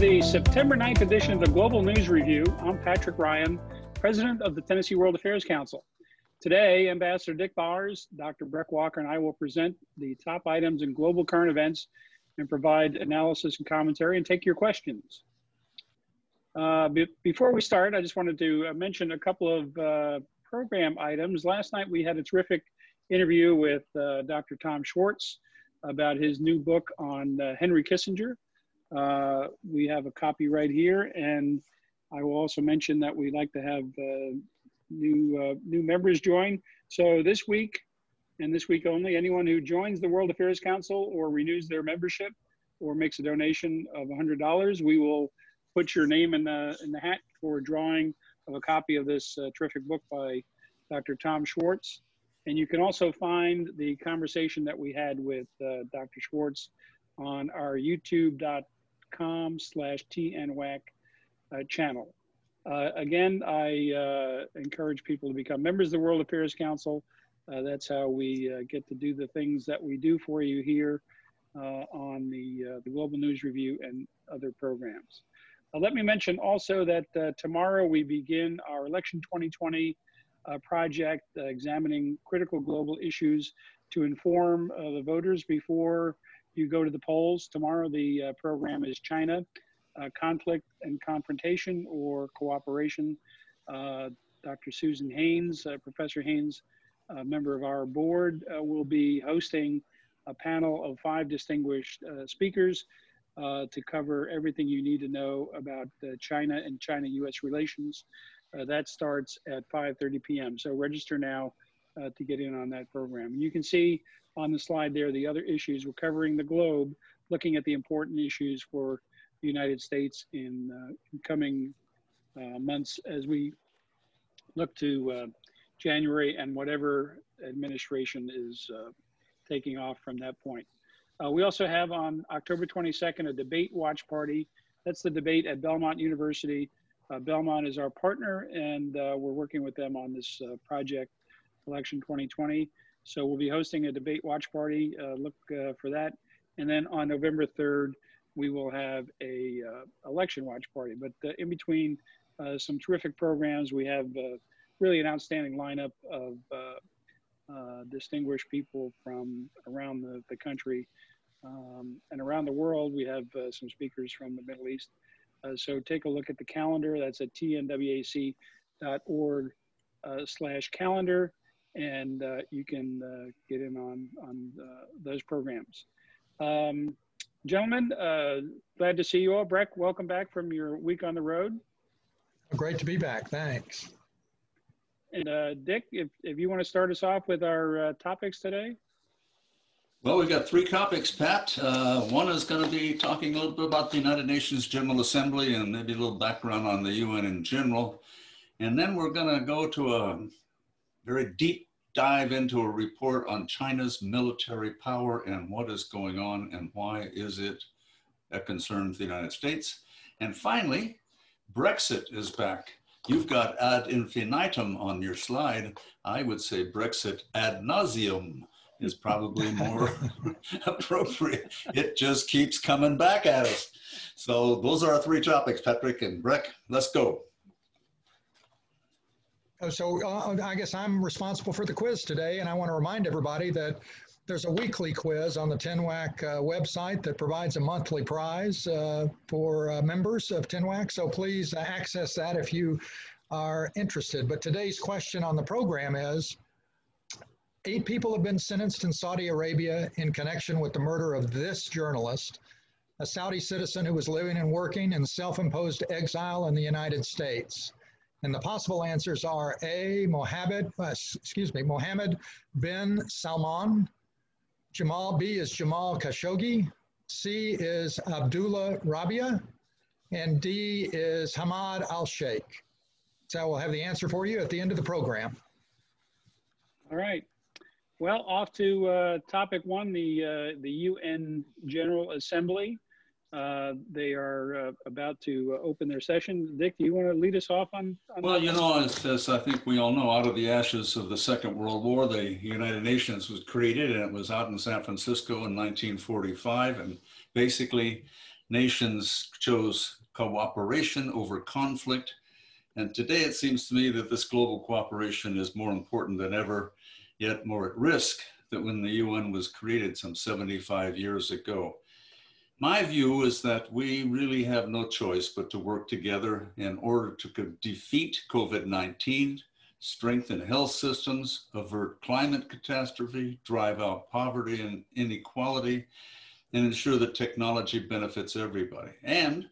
the September 9th edition of the Global News Review. I'm Patrick Ryan, President of the Tennessee World Affairs Council. Today, Ambassador Dick Bowers, Dr. Breck Walker, and I will present the top items in global current events and provide analysis and commentary and take your questions. Uh, be before we start, I just wanted to uh, mention a couple of uh, program items. Last night, we had a terrific interview with uh, Dr. Tom Schwartz about his new book on uh, Henry Kissinger. Uh, we have a copy right here, and I will also mention that we'd like to have uh, new uh, new members join. So this week, and this week only, anyone who joins the World Affairs Council or renews their membership or makes a donation of $100, we will put your name in the in the hat for a drawing of a copy of this uh, terrific book by Dr. Tom Schwartz. And you can also find the conversation that we had with uh, Dr. Schwartz on our youtube.com com slash TNWAC uh, channel. Uh, again, I uh, encourage people to become members of the World Affairs Council. Uh, that's how we uh, get to do the things that we do for you here uh, on the, the Global News Review and other programs. let me mention also that tomorrow we begin our Election 2020 project examining critical global issues to inform the voters before you go to the polls. Tomorrow, the uh, program is China, uh, conflict and confrontation or cooperation. Uh, Dr. Susan Haynes, uh, Professor Haynes, a member of our board, uh, will be hosting a panel of five distinguished speakers to cover everything you need to know about China and China-U.S. relations. that starts at 5.30 p.m. So register now to get in on that program. You can see on the slide there the other issues. We're covering the globe, looking at the important issues for the United States in, uh, in coming uh, months as we look to uh, January and whatever administration is uh, taking off from that point. Uh, we also have on October 22nd a debate watch party. That's the debate at Belmont University. Uh, Belmont is our partner, and we're working with them on this project, Election 2020. So we'll be hosting a debate watch party. Uh, look uh, for that. And then on November 3rd, we will have a uh, election watch party. But uh, in between uh, some terrific programs, we have uh, really an outstanding lineup of distinguished people from around the, the country um, and around the world. We have some speakers from the Middle East. so take a look at the calendar. That's at tnwac.org slash calendar and uh, you can uh, get in on on uh, those programs. Um, gentlemen, uh, glad to see you all. Breck, welcome back from your week on the road. Great to be back. Thanks. And uh, Dick, if, if you want to start us off with our uh, topics today. Well, we've got three topics, Pat. one is going to be talking a little bit about the United Nations General Assembly and maybe a little background on the UN in general. And then we're going to go to a very deep dive into a report on China's military power and what is going on and why is it a concern to the United States. And finally, Brexit is back. You've got ad infinitum on your slide. I would say Brexit ad nauseum is probably more appropriate. It just keeps coming back at us. So those are our three topics, Patrick and Breck. Let's go. So uh, I guess I'm responsible for the quiz today, and I want to remind everybody that there's a weekly quiz on the TNWAC uh, website that provides a monthly prize uh, for uh, members of TNWAC. So please access that if you are interested. But today's question on the program is, eight people have been sentenced in Saudi Arabia in connection with the murder of this journalist, a Saudi citizen who was living and working in self-imposed exile in the United States. And the possible answers are A, Mohammed, uh, excuse me, Mohammed bin Salman. Jamal B is Jamal Khashoggi. C is Abdullah Rabia. And D is Hamad Al Sheikh. So we'll have the answer for you at the end of the program. All right. Well, off to uh, topic one, the, uh, the UN General Assembly. Uh, they are uh, about to uh, open their session. Dick, do you want to lead us off on? on well, you know, as, as, I think we all know, out of the ashes of the Second World War, the United Nations was created, and it was out in San Francisco in 1945. And basically, nations chose cooperation over conflict. And today it seems to me that this global cooperation is more important than ever, yet more at risk than when the UN was created some 75 years ago. My view is that we really have no choice but to work together in order to defeat COVID 19, strengthen health systems, avert climate catastrophe, drive out poverty and inequality, and ensure that technology benefits everybody. And,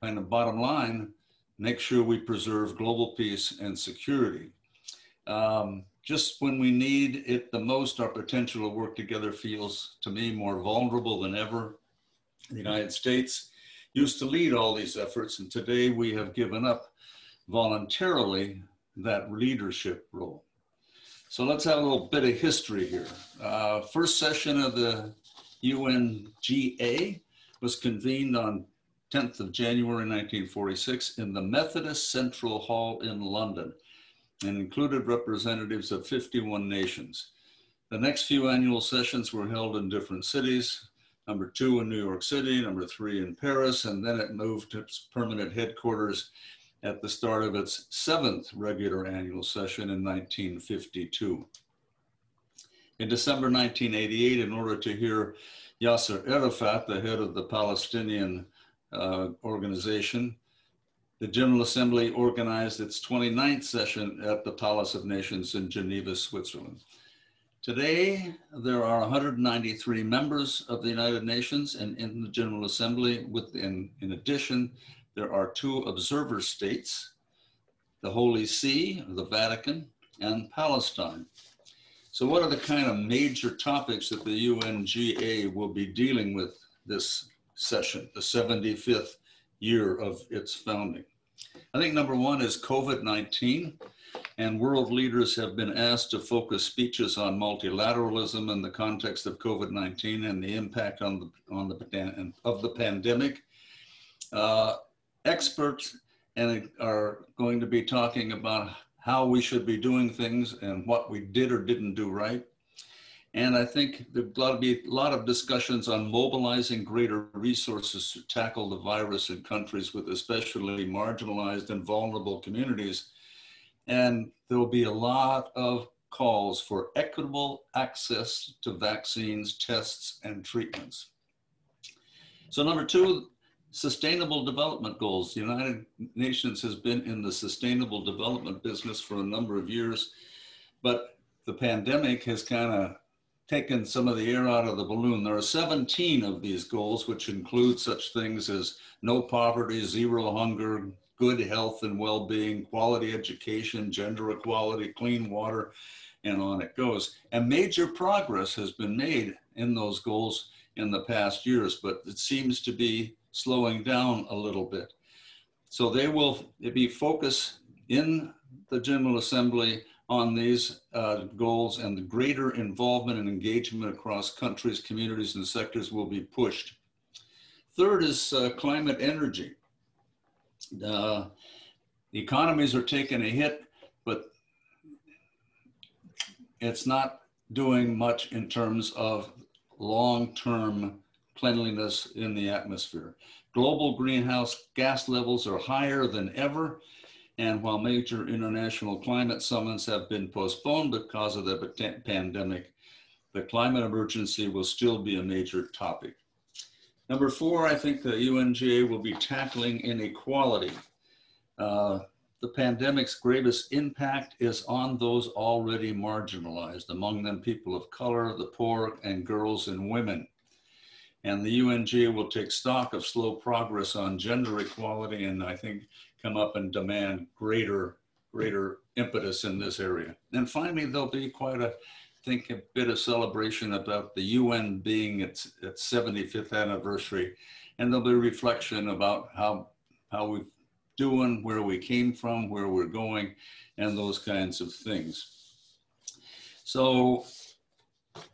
and the bottom line, make sure we preserve global peace and security. Um, just when we need it the most, our potential to work together feels to me more vulnerable than ever. The United States used to lead all these efforts, and today we have given up voluntarily that leadership role. So let's have a little bit of history here. Uh, first session of the UNGA was convened on 10th of January 1946 in the Methodist Central Hall in London and included representatives of 51 nations. The next few annual sessions were held in different cities, number two in New York City, number three in Paris, and then it moved to its permanent headquarters at the start of its seventh regular annual session in 1952. In December 1988, in order to hear Yasser Arafat, the head of the Palestinian uh, organization, the General Assembly organized its 29th session at the Palace of Nations in Geneva, Switzerland. Today, there are 193 members of the United Nations and in the General Assembly. Within, in addition, there are two observer states, the Holy See, the Vatican, and Palestine. So what are the kind of major topics that the UNGA will be dealing with this session, the 75th year of its founding? I think number one is COVID-19 and world leaders have been asked to focus speeches on multilateralism in the context of COVID-19 and the impact on the, on the, of the pandemic. Uh, experts and are going to be talking about how we should be doing things and what we did or didn't do right. And I think there's got to be a lot of discussions on mobilizing greater resources to tackle the virus in countries with especially marginalized and vulnerable communities and there will be a lot of calls for equitable access to vaccines, tests, and treatments. So number two, sustainable development goals. The United Nations has been in the sustainable development business for a number of years, but the pandemic has kind of taken some of the air out of the balloon. There are 17 of these goals, which include such things as no poverty, zero hunger, good health and well-being, quality education, gender equality, clean water, and on it goes. And major progress has been made in those goals in the past years, but it seems to be slowing down a little bit. So they will be focused in the General Assembly on these uh, goals and the greater involvement and engagement across countries, communities, and sectors will be pushed. Third is uh, climate energy. Uh, the economies are taking a hit, but it's not doing much in terms of long-term cleanliness in the atmosphere. Global greenhouse gas levels are higher than ever. And while major international climate summits have been postponed because of the pandemic, the climate emergency will still be a major topic. Number four, I think the UNGA will be tackling inequality. Uh, the pandemic's greatest impact is on those already marginalized, among them people of color, the poor, and girls and women. And the UNGA will take stock of slow progress on gender equality and I think come up and demand greater, greater impetus in this area. And finally, there'll be quite a think a bit of celebration about the UN being its, its 75th anniversary, and there'll be reflection about how, how we're doing, where we came from, where we're going, and those kinds of things. So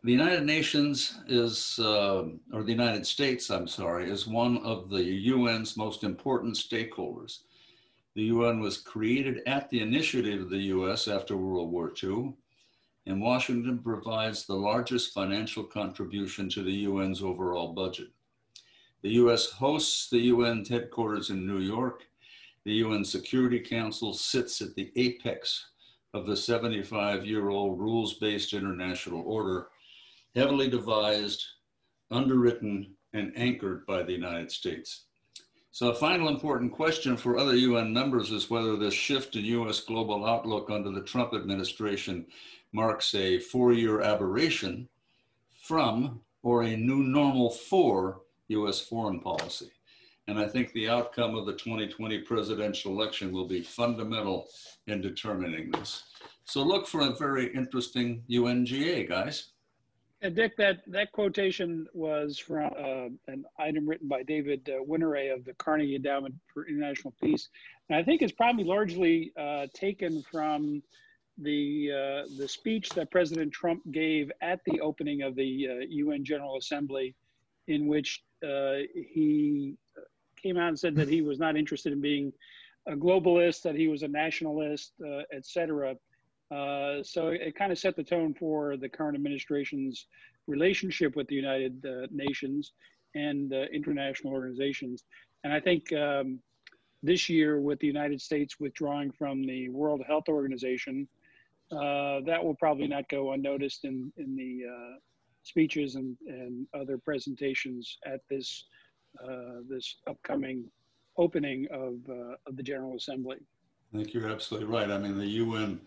the United Nations is, uh, or the United States, I'm sorry, is one of the UN's most important stakeholders. The UN was created at the initiative of the US after World War II and Washington provides the largest financial contribution to the UN's overall budget. The US hosts the UN headquarters in New York. The UN Security Council sits at the apex of the 75 year old rules based international order, heavily devised, underwritten, and anchored by the United States. So a final important question for other UN members is whether this shift in US global outlook under the Trump administration marks a four-year aberration from or a new normal for US foreign policy. And I think the outcome of the 2020 presidential election will be fundamental in determining this. So look for a very interesting UNGA, guys. And Dick, that, that quotation was from uh, an item written by David uh, Whineray of the Carnegie Endowment for International Peace. And I think it's probably largely uh, taken from the, uh, the speech that President Trump gave at the opening of the UN uh, General Assembly, in which uh, he came out and said that he was not interested in being a globalist, that he was a nationalist, et cetera. Uh, so it kind of set the tone for the current administration's relationship with the United uh, Nations and uh, international organizations. And I think um, this year, with the United States withdrawing from the World Health Organization, uh, that will probably not go unnoticed in, in the uh, speeches and, and other presentations at this, this upcoming opening of, of the General Assembly. I think you're absolutely right. I mean, the UN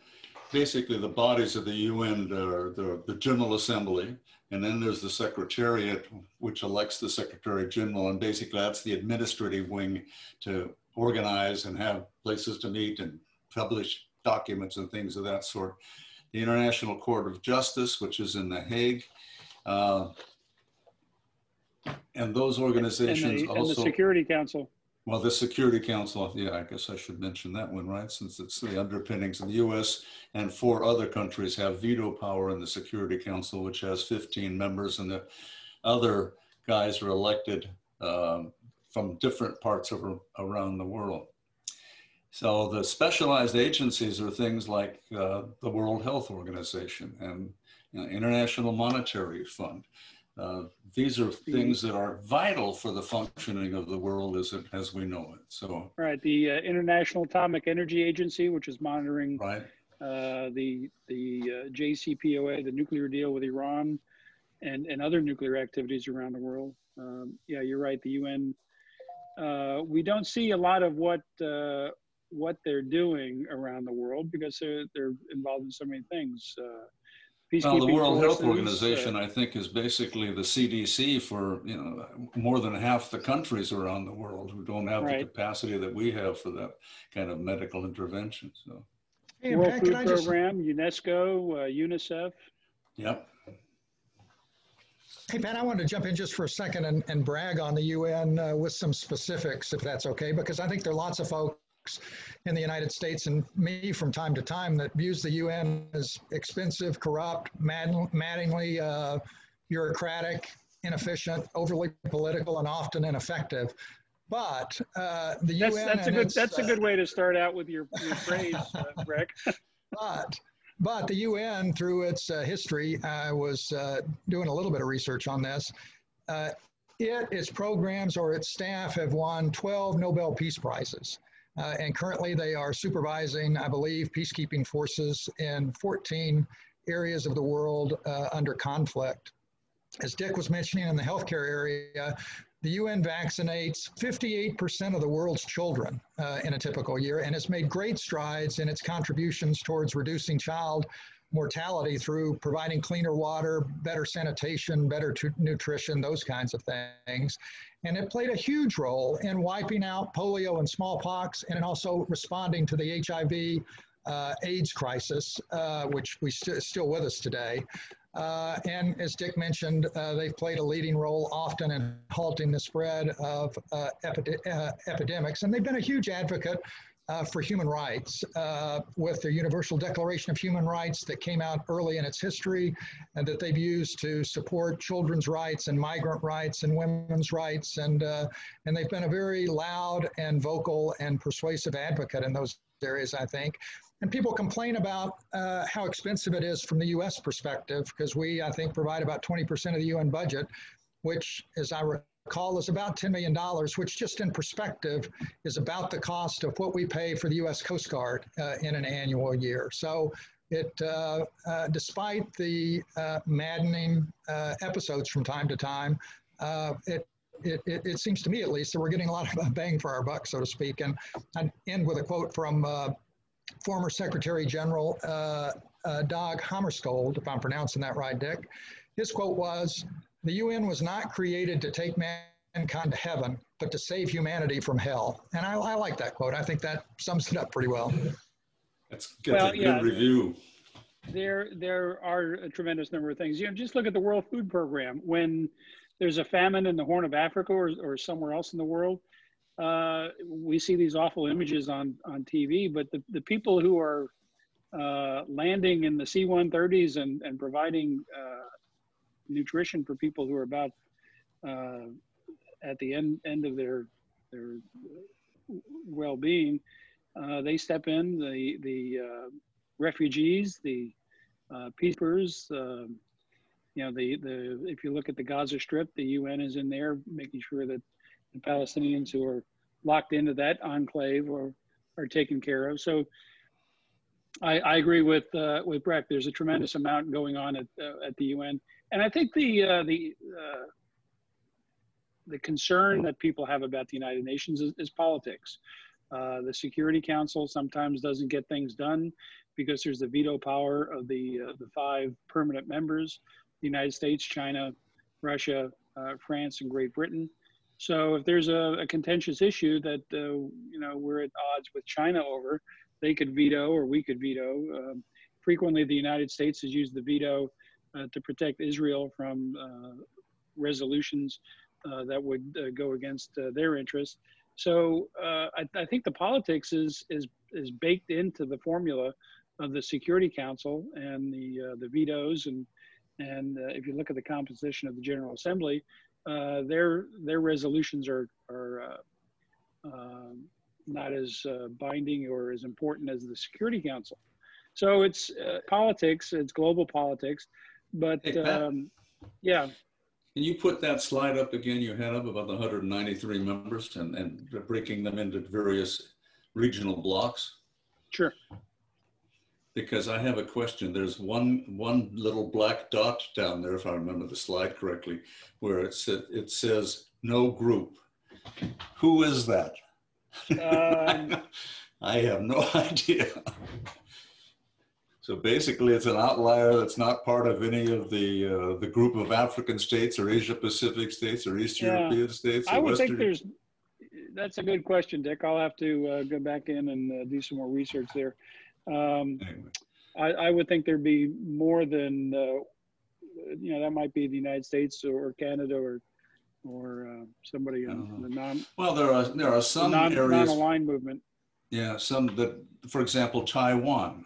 basically the bodies of the UN are the, the General Assembly, and then there's the Secretariat, which elects the Secretary General, and basically that's the administrative wing to organize and have places to meet and publish documents and things of that sort. The International Court of Justice, which is in The Hague. Uh, and those organizations and the, also. And the Security Council. Well, the Security Council, yeah, I guess I should mention that one, right? Since it's the underpinnings of the US and four other countries have veto power in the Security Council, which has 15 members, and the other guys are elected um, from different parts of around the world. So the specialized agencies are things like uh, the World Health Organization and you know, International Monetary Fund. Uh, these are things that are vital for the functioning of the world as, it, as we know it. So, right, the uh, International Atomic Energy Agency, which is monitoring right. Uh, the the uh, JCPOA, the nuclear deal with Iran, and and other nuclear activities around the world. Um, yeah, you're right. The UN. Uh, we don't see a lot of what what they're doing around the world because they're, they're involved in so many things. Uh, well, the World Health Organization, uh, I think, is basically the CDC for you know more than half the countries around the world who don't have right. the capacity that we have for that kind of medical intervention. So, hey, World Pat, Food Program, just... UNESCO, uh, UNICEF. Yep. Hey, Pat, I wanted to jump in just for a second and, and brag on the UN uh, with some specifics, if that's okay, because I think there are lots of folks in the United States and me from time to time that views the UN as expensive, corrupt, mad, maddeningly uh, bureaucratic, inefficient, overly political, and often ineffective. But uh, the that's, UN that's a good. That's uh, a good way to start out with your, your phrase, uh, Rick. but but the UN, through its uh, history, I was uh, doing a little bit of research on this. Uh, it, its programs, or its staff have won 12 Nobel Peace Prizes. Uh, and currently they are supervising, I believe, peacekeeping forces in 14 areas of the world uh, under conflict. As Dick was mentioning in the healthcare area, the UN vaccinates 58% of the world's children uh, in a typical year and has made great strides in its contributions towards reducing child mortality through providing cleaner water, better sanitation, better nutrition, those kinds of things. And it played a huge role in wiping out polio and smallpox and also responding to the HIV uh, AIDS crisis, uh, which we st- still with us today. Uh, and as Dick mentioned, uh, they've played a leading role often in halting the spread of uh, uh, epidemics. And they've been a huge advocate uh, for human rights uh, with the Universal Declaration of Human Rights that came out early in its history and that they've used to support children's rights and migrant rights and women's rights. And, uh, and they've been a very loud and vocal and persuasive advocate in those areas, I think. And people complain about uh, how expensive it is from the US perspective because we, I think, provide about 20% of the UN budget, which, as I call is about $10 million, which just in perspective is about the cost of what we pay for the U.S. Coast Guard uh, in an annual year. So it, uh, uh, despite the uh, maddening uh, episodes from time to time, uh, it, it, it, it, seems to me at least that we're getting a lot of bang for our buck, so to speak. And I end with a quote from former Secretary General Dag Hammarskjöld, if I'm pronouncing that right, Dick. His quote was, the UN was not created to take mankind to heaven, but to save humanity from hell. And I, I like that quote. I think that sums it up pretty well. That's, that's well, a good yeah, review. There, there are a tremendous number of things. You know, just look at the World Food Program. When there's a famine in the Horn of Africa or, or somewhere else in the world, uh, we see these awful images on on TV. But the, the people who are uh, landing in the C-130s and, and providing uh, nutrition for people who are about uh, at the end end of their their well-being. Uh, they step in the the uh, refugees, the uh, peacekeepers. Um, you know, the the if you look at the Gaza Strip, the UN is in there making sure that the Palestinians who are locked into that enclave are are taken care of. So. I, I agree with uh, with Breck. There's a tremendous amount going on at uh, at the UN, and I think the uh, the uh, the concern that people have about the United Nations is, is politics. Uh, the Security Council sometimes doesn't get things done because there's the veto power of the uh, the five permanent members: the United States, China, Russia, uh, France, and Great Britain. So if there's a, a contentious issue that uh, you know we're at odds with China over, they could veto or we could veto. Um, frequently, the United States has used the veto to protect Israel from uh, resolutions uh, that would go against their interests. So I, I, think the politics is is is baked into the formula of the Security Council and the the vetoes and and if you look at the composition of the General Assembly, their their resolutions are are um, not as uh, binding or as important as the Security Council. So it's uh, politics, it's global politics. But hey, um, yeah. Can you put that slide up again you had up about the 193 members and, and breaking them into various regional blocks? Sure. Because I have a question. There's one one little black dot down there, if I remember the slide correctly, where it, sa- it says no group. Who is that? Um, I have no idea. So basically, it's an outlier that's not part of any of the uh, the group of African states or Asia Pacific states or East yeah. European states. I would Western... think there's. That's a good question, Dick. I'll have to uh, go back in and uh, do some more research there. Um, anyway. I, I, would think there'd be more than uh, you know that might be the United States or Canada or or uh, somebody on the non. Well, there are there are some non, areas non-aligned movement. Yeah, some that, for example, Taiwan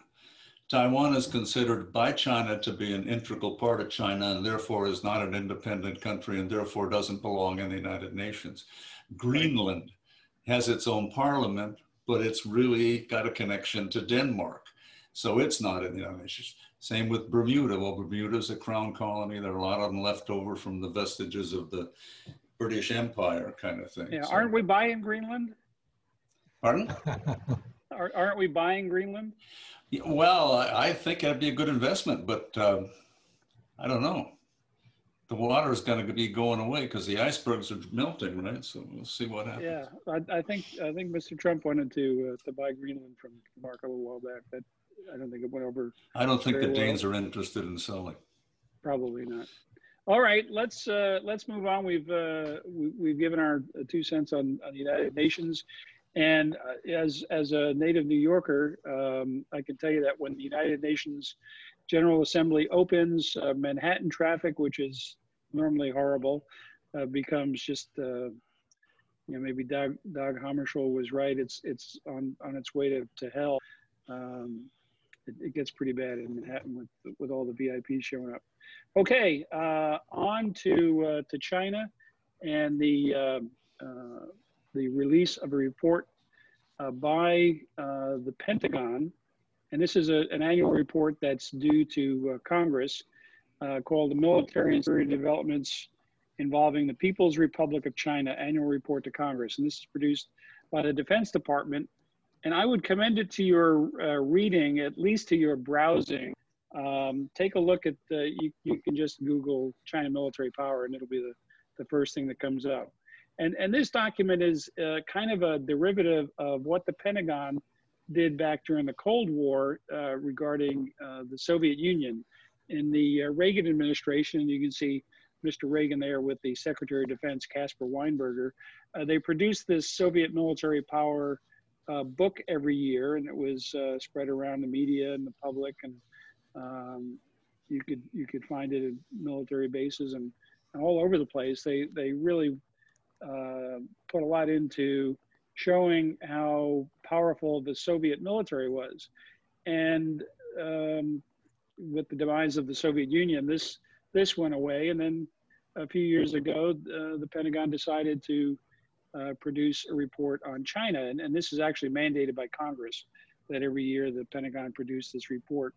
Taiwan is considered by China to be an integral part of China and therefore is not an independent country and therefore doesn't belong in the United Nations. Greenland has its own parliament, but it's really got a connection to Denmark. So it's not in the United Nations. Same with Bermuda. Well, Bermuda is a crown colony. There are a lot of them left over from the vestiges of the British Empire kind of thing. Yeah, so, aren't we buying Greenland? Pardon? aren't we buying Greenland? Well, I think it'd be a good investment, but um, I don't know. The water is going to be going away because the icebergs are melting, right? So we'll see what happens. Yeah, I, I think I think Mr. Trump wanted to uh, to buy Greenland from Mark a little while back. But I don't think it went over. I don't think the Danes are interested in selling. Probably not. All right, let's uh, let's move on. We've uh, we, have given our two cents on, on the United Nations. And uh, as, as a native New Yorker, um, I can tell you that when the United Nations General Assembly opens, uh, Manhattan traffic, which is normally horrible, uh, becomes just, uh, you know, maybe Dag, Dag Hammarskjöld was right. It's, it's on, on its way to, to hell. Um, it, it, gets pretty bad in Manhattan with, with all the VIPs showing up. Okay, uh, on to, uh, to China and the the release of a report uh, by uh, the Pentagon, and this is a, an annual report that's due to uh, Congress uh, called the Military and Security Developments involving the People's Republic of China annual report to Congress. And this is produced by the Defense Department. And I would commend it to your uh, reading, at least to your browsing. Um, take a look at the, you, you can just Google China military power and it'll be the, the first thing that comes up. And, and this document is uh, kind of a derivative of what the Pentagon did back during the Cold War uh, regarding uh, the Soviet Union. In the uh, Reagan administration, you can see Mr. Reagan there with the Secretary of Defense, Caspar Weinberger. Uh, they produced this Soviet military power uh, book every year, and it was spread around the media and the public, and um, you could you could find it at military bases and, and all over the place. They they really uh, put a lot into showing how powerful the Soviet military was, and um, with the demise of the Soviet Union, this this went away. And then a few years ago, uh, the Pentagon decided to uh, produce a report on China. And, and, this is actually mandated by Congress that every year the Pentagon produce this report.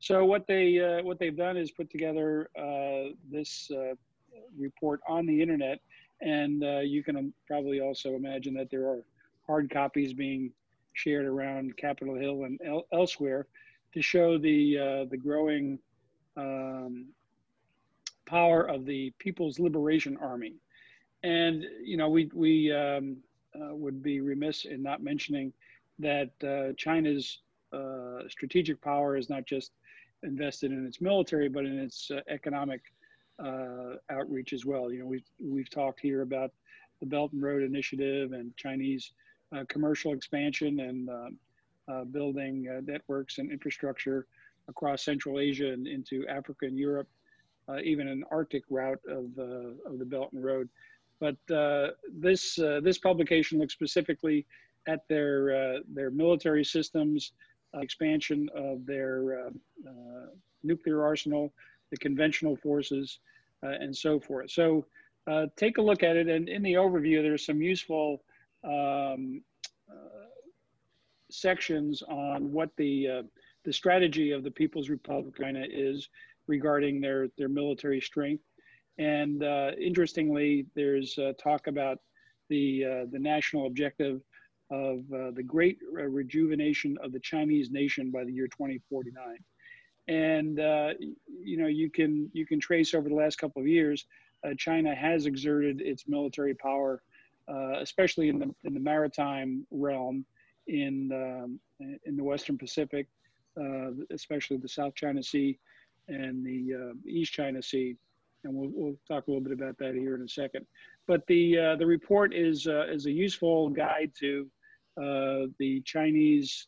So what they uh, what they've done is put together uh, this uh, report on the internet, and uh, you can probably also imagine that there are hard copies being shared around Capitol Hill and el- elsewhere to show the the growing um, power of the People's Liberation Army. And, you know, we, we um, uh, would be remiss in not mentioning that uh, China's uh, strategic power is not just invested in its military, but in its uh, economic uh, outreach as well. You know, we've, we've talked here about the Belt and Road Initiative and Chinese uh, commercial expansion and um, building networks and infrastructure across Central Asia and into Africa and Europe uh, even an Arctic route of, uh, of the Belt and Road. But uh, this, uh, this publication looks specifically at their, uh, their military systems, expansion of their nuclear arsenal, the conventional forces, and so forth. So take a look at it. And in the overview, there's some useful um, sections on what the the strategy of the People's Republic of China is regarding their their military strength. And uh, interestingly, there's uh, talk about the uh, the national objective of uh, the great rejuvenation of the Chinese nation by the year 2049. And uh, you know, you can you can trace over the last couple of years, uh, China has exerted its military power, especially in the in the maritime realm, in um, in the Western Pacific, especially the South China Sea and the uh, East China Sea, and we'll, we'll talk a little bit about that here in a second. But the uh, the report is uh, is a useful guide to uh, the Chinese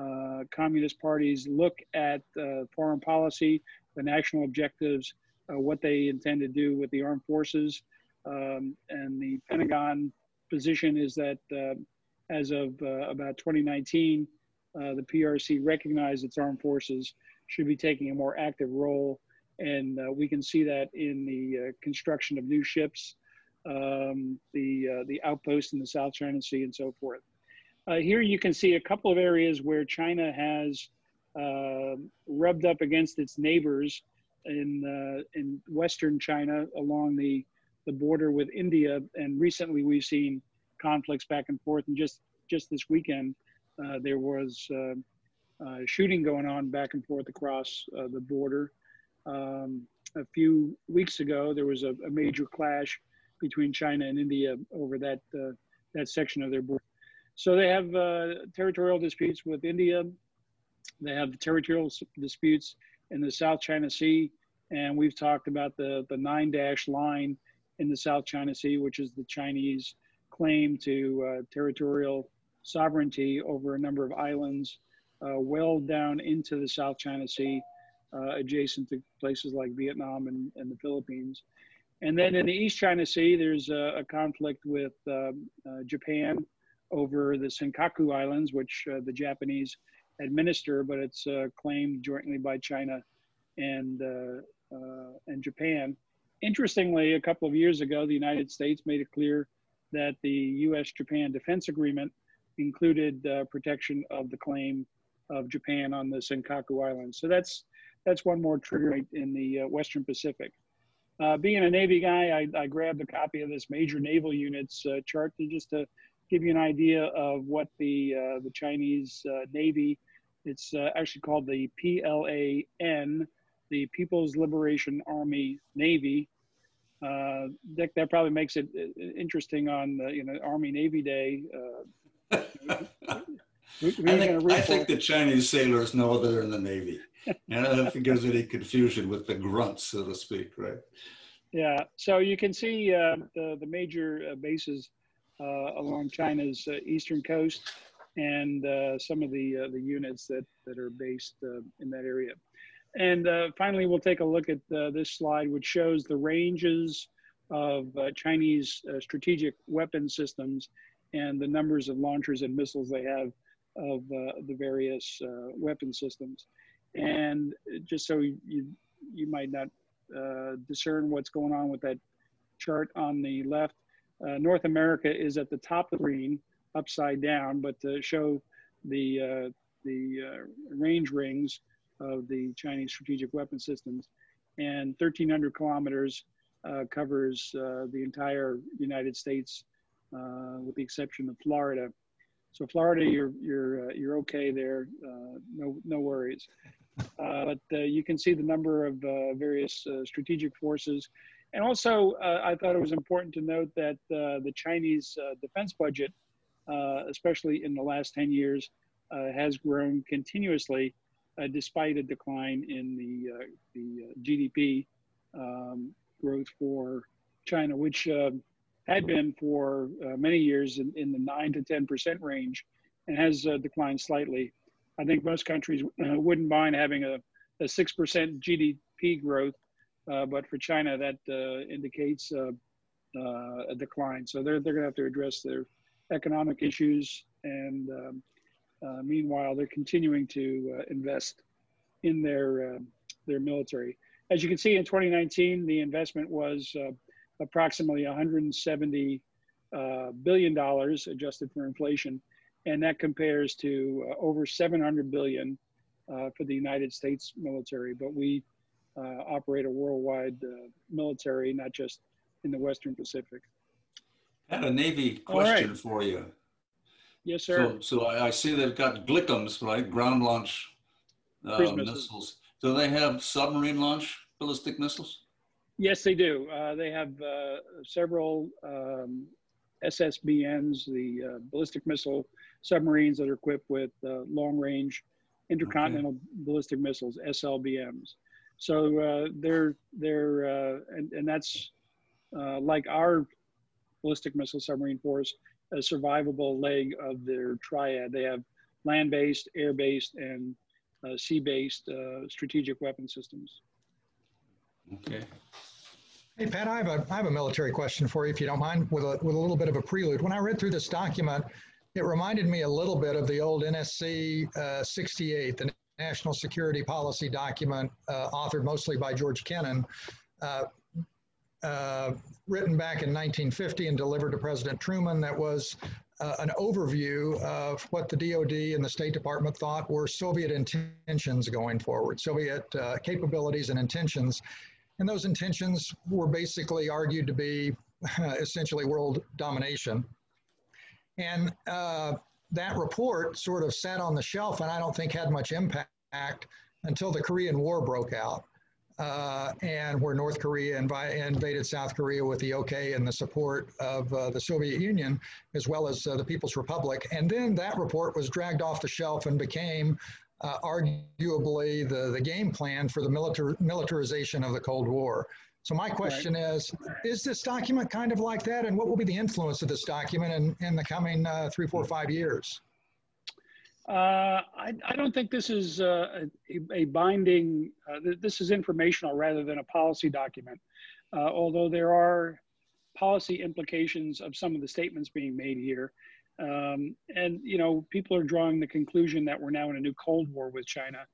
uh, Communist parties look at uh, foreign policy, the national objectives, what they intend to do with the armed forces, um, and the Pentagon position is that as of about 2019, the PRC recognized its armed forces should be taking a more active role. And uh, we can see that in the uh, construction of new ships, um, the, uh, the outposts in the South China Sea, and so forth. Uh, here you can see a couple of areas where China has um, rubbed up against its neighbors in, uh, in Western China along the, the border with India. And recently we've seen conflicts back and forth. And just, just this weekend, uh, there was uh, shooting going on back and forth across uh, the border. Um, a few weeks ago, there was a, a, major clash between China and India over that uh, that section of their border. So they have territorial disputes with India. They have territorial disputes in the South China Sea, and we've talked about the the nine dash line in the South China Sea, which is the Chinese claim to uh, territorial sovereignty over a number of islands uh, well down into the South China Sea, uh, adjacent to places like Vietnam and, and, the Philippines. And then in the East China Sea, there's a, a conflict with um, uh, Japan over the Senkaku Islands, which uh, the Japanese administer, but it's uh, claimed jointly by China and, uh, and Japan. Interestingly, a couple of years ago, the United States made it clear that the US Japan Defense Agreement included protection of the claim of Japan on the Senkaku Islands. So that's that's one more trigger in the uh, Western Pacific. Uh, being a Navy guy, I, I, grabbed a copy of this major naval units uh, chart to just to give you an idea of what the uh, the Chinese uh, Navy. It's uh, actually called the PLAN, the People's Liberation Army Navy. Uh, Dick, that probably makes it interesting on the, you know Army Navy Day. I think, I think the Chinese sailors know they're in the Navy. and I don't think there's any confusion with the grunts, so to speak, right? Yeah, so you can see uh, the, the major uh, bases uh, along China's uh, eastern coast and uh, some of the, uh, the units that, that are based in that area. And finally, we'll take a look at this slide, which shows the ranges of Chinese strategic weapon systems and the numbers of launchers and missiles they have of uh, the various uh, weapon systems. And just so you, you might not uh, discern what's going on with that chart on the left, uh, North America is at the top of the screen, upside down, but to show the, uh, the uh, range rings of the Chinese strategic weapon systems. And 1,300 kilometers covers the entire United States, with the exception of Florida. So Florida, you're you're uh, you're okay there. Uh, no no worries. Uh, but uh, you can see the number of uh, various uh, strategic forces, and also I thought it was important to note that the Chinese defense budget, especially in the last ten years, has grown continuously, despite a decline in the the GDP um, growth for China, which had been for uh, many years in, in, the 9 to 10% range and has uh, declined slightly. I think most countries uh, wouldn't mind having a, a 6% GDP growth, uh, but for China, that uh, indicates uh, a decline. So they're, they're going to have to address their economic issues. And um, meanwhile, they're continuing to invest in their, their military. As you can see in 2019, the investment was approximately 170 uh, billion dollars adjusted for inflation, and that compares to uh, over 700 billion uh, for the United States military. But we uh, operate a worldwide uh, military, not just in the Western Pacific. I had a Navy question right. for you. Yes, sir. So, so I, I, see they've got GLCMs, right? Ground launch uh, missiles. Do they have submarine launch ballistic missiles? Yes, they do. Uh, they have uh, several um, SSBNs, the uh, ballistic missile submarines that are equipped with uh, long range intercontinental okay. ballistic missiles, SLBMs. So uh, they're, they're uh, and, and that's like our ballistic missile submarine force, a survivable leg of their triad. They have land based, air based, and sea based strategic weapon systems. Okay. Hey, Pat, I have, a, I have a military question for you, if you don't mind, with a, with a little bit of a prelude. When I read through this document, it reminded me a little bit of the old NSC uh, 68, the National Security Policy document, uh, authored mostly by George Kennan, uh, uh written back in 1950 and delivered to President Truman, that was uh, an overview of what the DoD and the State Department thought were Soviet intentions going forward, Soviet uh, capabilities and intentions. And those intentions were basically argued to be essentially world domination. And uh, that report sort of sat on the shelf and I don't think had much impact until the Korean War broke out. Uh, and where North Korea invaded South Korea with the okay and the support of uh, the Soviet Union, as well as uh, the People's Republic. And then that report was dragged off the shelf and became uh, arguably the, the game plan for the militar, militarization of the Cold War. So my question is, is this document kind of like that? And what will be the influence of this document in, in the coming uh, three, four, five years? Uh, I, I, don't think this is uh, a, a, binding, uh, th this is informational rather than a policy document. Uh, although there are policy implications of some of the statements being made here. Um, and, you know, people are drawing the conclusion that we're now in a new Cold War with China.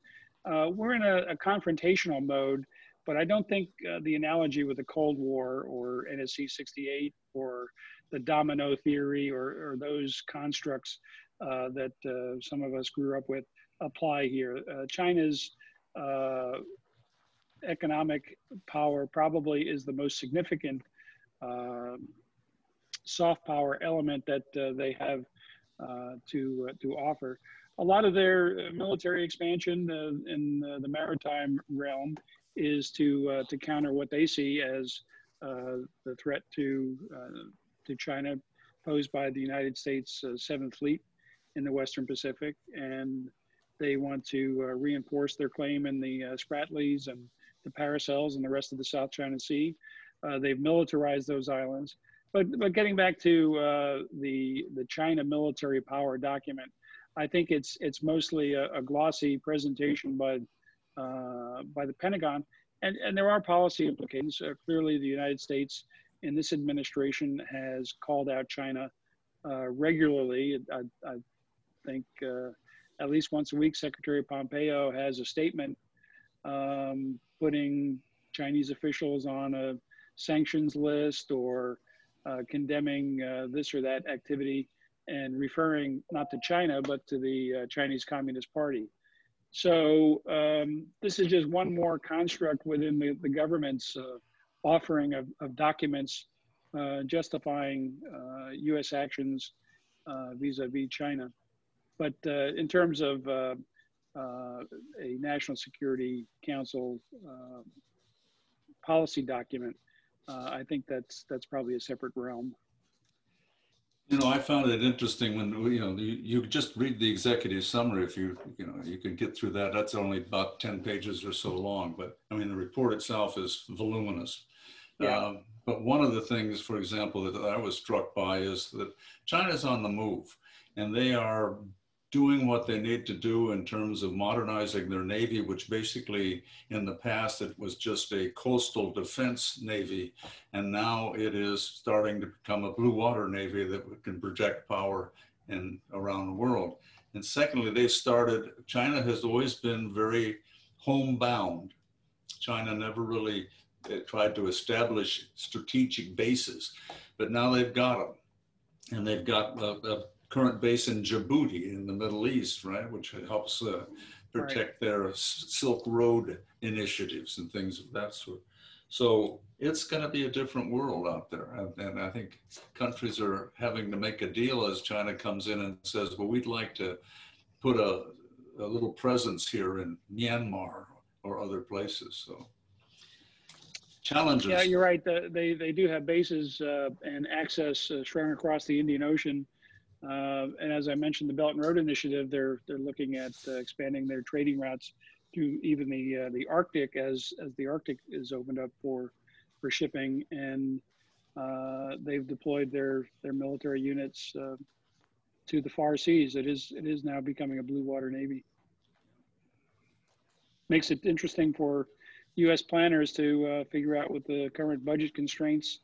Uh, we're in a, a, confrontational mode, but I don't think uh, the analogy with the Cold War or NSC 68 or the domino theory or, or those constructs uh, that uh, some of us grew up with apply here. Uh, China's uh, economic power probably is the most significant uh, soft power element that uh, they have uh, to uh, to offer. A lot of their military expansion in the maritime realm is to to counter what they see as the threat to to China posed by the United States Seventh Fleet in the Western Pacific, and they want to uh, reinforce their claim in the uh, Spratlys and the Paracels and the rest of the South China Sea. Uh, they've militarized those islands. But, but getting back to uh, the, the China military power document, I think it's, it's mostly a, a glossy presentation by, uh, by the Pentagon. And, and there are policy implications. Uh, clearly, the United States in this administration has called out China regularly. I, I think at least once a week, Secretary Pompeo has a statement um, putting Chinese officials on a sanctions list or uh, condemning uh, this or that activity and referring not to China, but to the uh, Chinese Communist Party. So um, this is just one more construct within the, the government's uh, offering of, of documents uh, justifying US uh, actions vis-a-vis China. But uh, in terms of uh, uh, a National Security Council policy document, I think that's that's probably a separate realm. You know, I found it interesting when you know you, you just read the executive summary. If you you know you can get through that, that's only about ten pages or so long. But I mean, the report itself is voluminous. Yeah. Uh, but one of the things, for example, that I was struck by is that China's on the move, and they are doing what they need to do in terms of modernizing their navy, which basically in the past it was just a coastal defense navy, and now it is starting to become a blue water navy that can project power in around the world. And secondly, they started. China has always been very homebound. China never really uh, tried to establish strategic bases, but now they've got them, and they've got a, a current base in Djibouti in the Middle East, right, which helps uh, protect right. their Silk Road initiatives and things of that sort. So it's going to be a different world out there. And, and, I think countries are having to make a deal as China comes in and says, well, we'd like to put a, a little presence here in Myanmar or other places. So challenges. Yeah, you're right. The, they, they do have bases uh, and access uh, strung across the Indian Ocean uh, and as I mentioned, the Belt and Road Initiative, they're they're looking at uh, expanding their trading routes to even the uh, the Arctic as as the Arctic is opened up for for shipping, and uh, they've deployed their their military units uh, to the far seas. It is it is now becoming a blue water navy. Makes it interesting for U.S. planners to uh, figure out with the current budget constraints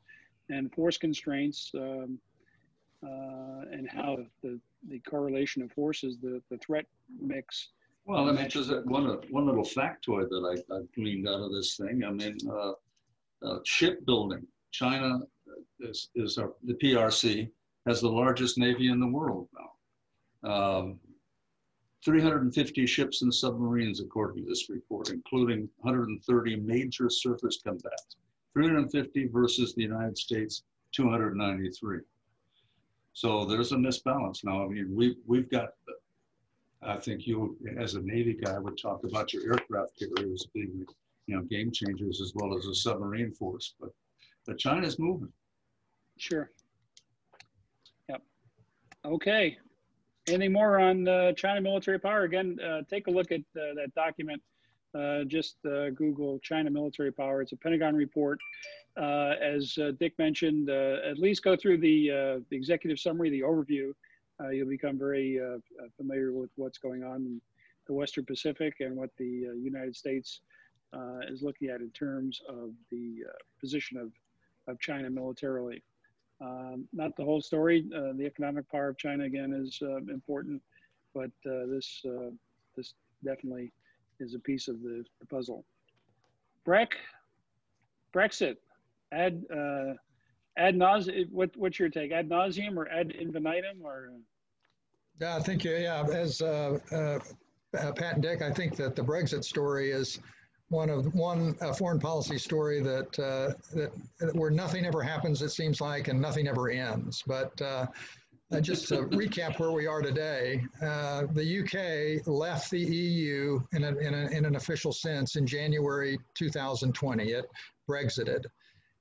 and force constraints. Um, and how the, the correlation of forces, the, the threat mix. Well, I mean, just one, one little factoid that I, I gleaned out of this thing. I mean, uh, uh, shipbuilding. China is, is our, the PRC has the largest navy in the world now. Um, 350 ships and submarines, according to this report, including 130 major surface combatants. 350 versus the United States, 293. So there's a misbalance now. I mean, we we've got. I think you, as a Navy guy, would talk about your aircraft carriers being, you know, game changers as well as a submarine force. But, but China's moving. Sure. Yep. Okay. Anything more on uh, China military power? Again, uh, take a look at uh, that document. Uh, just uh, Google China military power. It's a Pentagon report. Uh, as uh, Dick mentioned, uh, at least go through the, the executive summary, the overview. you'll become very familiar with what's going on in the Western Pacific and what the United States is looking at in terms of the position of, of China militarily. Um, not the whole story. The economic power of China again is important, but this this definitely is a piece of the, the puzzle. Breck, Brexit ad uh, ad nauseum. What what's your take? Ad nauseum or ad infinitum or? Yeah, I think yeah. As uh, uh, Pat and Dick, I think that the Brexit story is one of one uh, foreign policy story that, uh, that where nothing ever happens, it seems like, and nothing ever ends. But uh, uh just to recap where we are today, uh, the UK left the EU in, a, in, a, in an official sense in January 2020. It Brexited.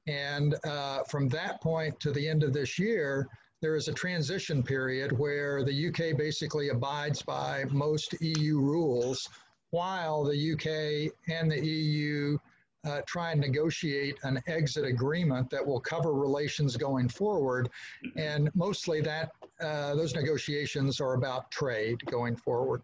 And uh, from that point to the end of this year, there is a transition period where the UK basically abides by most EU rules while the UK and the EU uh, try and negotiate an exit agreement that will cover relations going forward. And mostly that uh, those negotiations are about trade going forward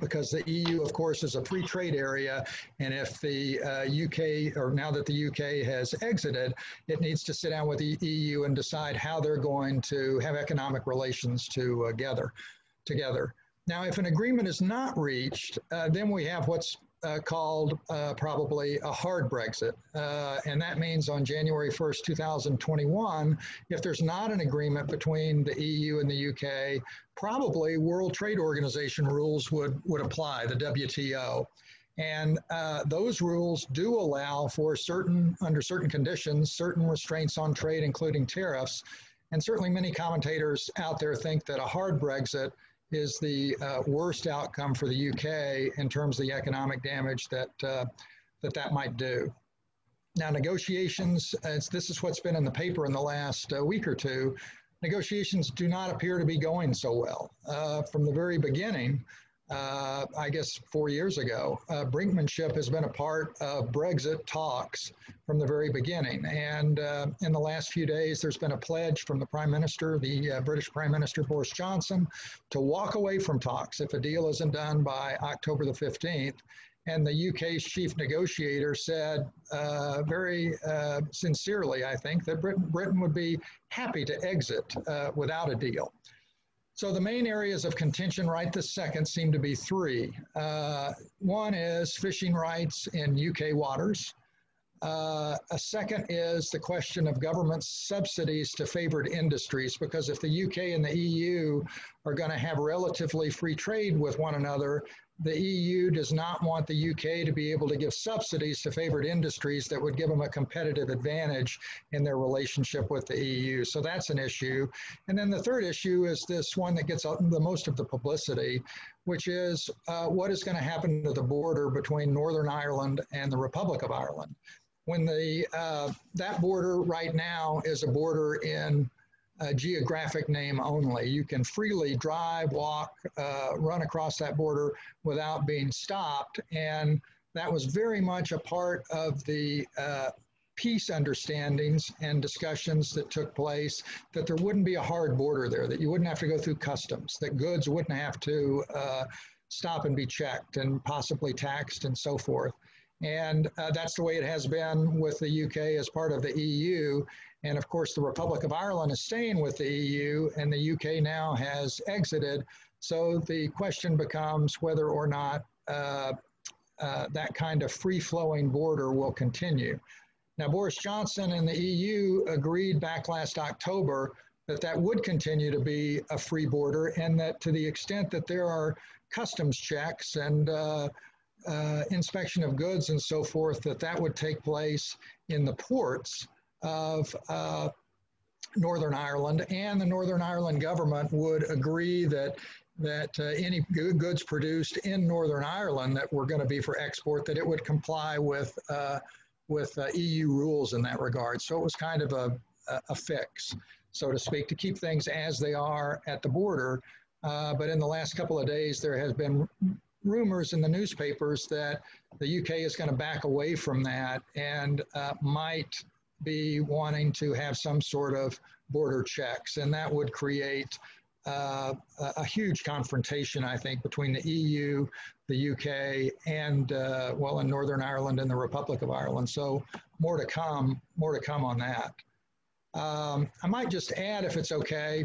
because the EU, of course, is a free trade area. And if the uh, UK, or now that the UK has exited, it needs to sit down with the EU and decide how they're going to have economic relations together. together. Now, if an agreement is not reached, uh, then we have what's uh, called uh, probably a hard Brexit. Uh, and that means on January 1st, 2021, if there's not an agreement between the EU and the UK, probably World Trade Organization rules would, would apply, the WTO. And uh, those rules do allow for certain, under certain conditions, certain restraints on trade, including tariffs. And certainly many commentators out there think that a hard Brexit is the uh, worst outcome for the UK in terms of the economic damage that uh, that, that might do. Now, negotiations, this is what's been in the paper in the last uh, week or two, negotiations do not appear to be going so well. Uh, from the very beginning, uh, I guess, four years ago. Uh, brinkmanship has been a part of Brexit talks from the very beginning. And uh, in the last few days, there's been a pledge from the Prime Minister, the uh, British Prime Minister Boris Johnson, to walk away from talks if a deal isn't done by October the 15th. And the UK's chief negotiator said uh, very uh, sincerely, I think, that Britain, Britain would be happy to exit without a deal. So the main areas of contention right this second seem to be three. Uh, one is fishing rights in UK waters. Uh, a second is the question of government subsidies to favored industries, because if the UK and the EU are going to have relatively free trade with one another, the EU does not want the UK to be able to give subsidies to favored industries that would give them a competitive advantage in their relationship with the EU. So that's an issue. And then the third issue is this one that gets the most of the publicity, which is uh, what is going to happen to the border between Northern Ireland and the Republic of Ireland. When the uh, that border right now is a border in a geographic name only. You can freely drive, walk, uh, run across that border without being stopped. And that was very much a part of the uh, peace understandings and discussions that took place that there wouldn't be a hard border there, that you wouldn't have to go through customs, that goods wouldn't have to uh, stop and be checked and possibly taxed and so forth. And uh, that's the way it has been with the UK as part of the EU. And of course, the Republic of Ireland is staying with the EU, and the UK now has exited. So the question becomes whether or not uh, uh, that kind of free flowing border will continue. Now, Boris Johnson and the EU agreed back last October that that would continue to be a free border, and that to the extent that there are customs checks and uh, inspection of goods and so forth, that that would take place in the ports of uh, Northern Ireland, and the Northern Ireland government would agree that that uh, any goods produced in Northern Ireland that were going to be for export, that it would comply with uh, with uh, EU rules in that regard. So it was kind of a, a fix, so to speak, to keep things as they are at the border. Uh, but in the last couple of days, there has been rumors in the newspapers that the UK is going to back away from that and uh, might be wanting to have some sort of border checks, and that would create uh, a, huge confrontation, I think, between the EU, the UK, and uh, well, in Northern Ireland and the Republic of Ireland. So more to come, more to come on that. Um, I might just add, if it's okay,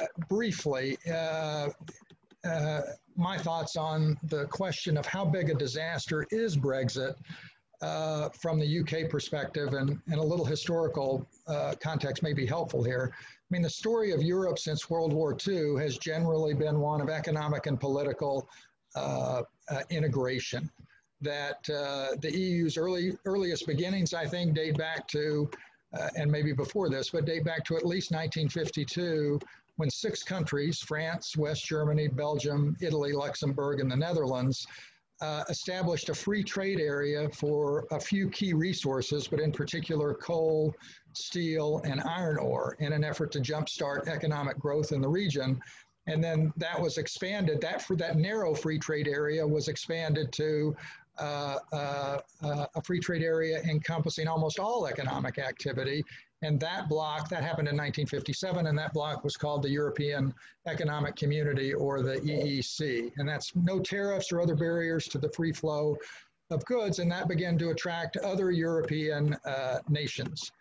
uh, briefly, uh, uh, my thoughts on the question of how big a disaster is Brexit uh, from the UK perspective, and, and a little historical uh, context may be helpful here. I mean, the story of Europe since World War II has generally been one of economic and political uh, uh integration. that uh, the EU's early earliest beginnings, I think, date back to, and maybe before this, but date back to at least 1952, when six countries, France, West Germany, Belgium, Italy, Luxembourg, and the Netherlands, uh, established a free trade area for a few key resources, but in particular coal, steel, and iron ore in an effort to jumpstart economic growth in the region. And then that was expanded, that for that narrow free trade area was expanded to uh, uh, uh, a free trade area encompassing almost all economic activity. And that block, that happened in 1957, and that block was called the European Economic Community or the EEC. And that's no tariffs or other barriers to the free flow of goods, and that began to attract other European uh, nations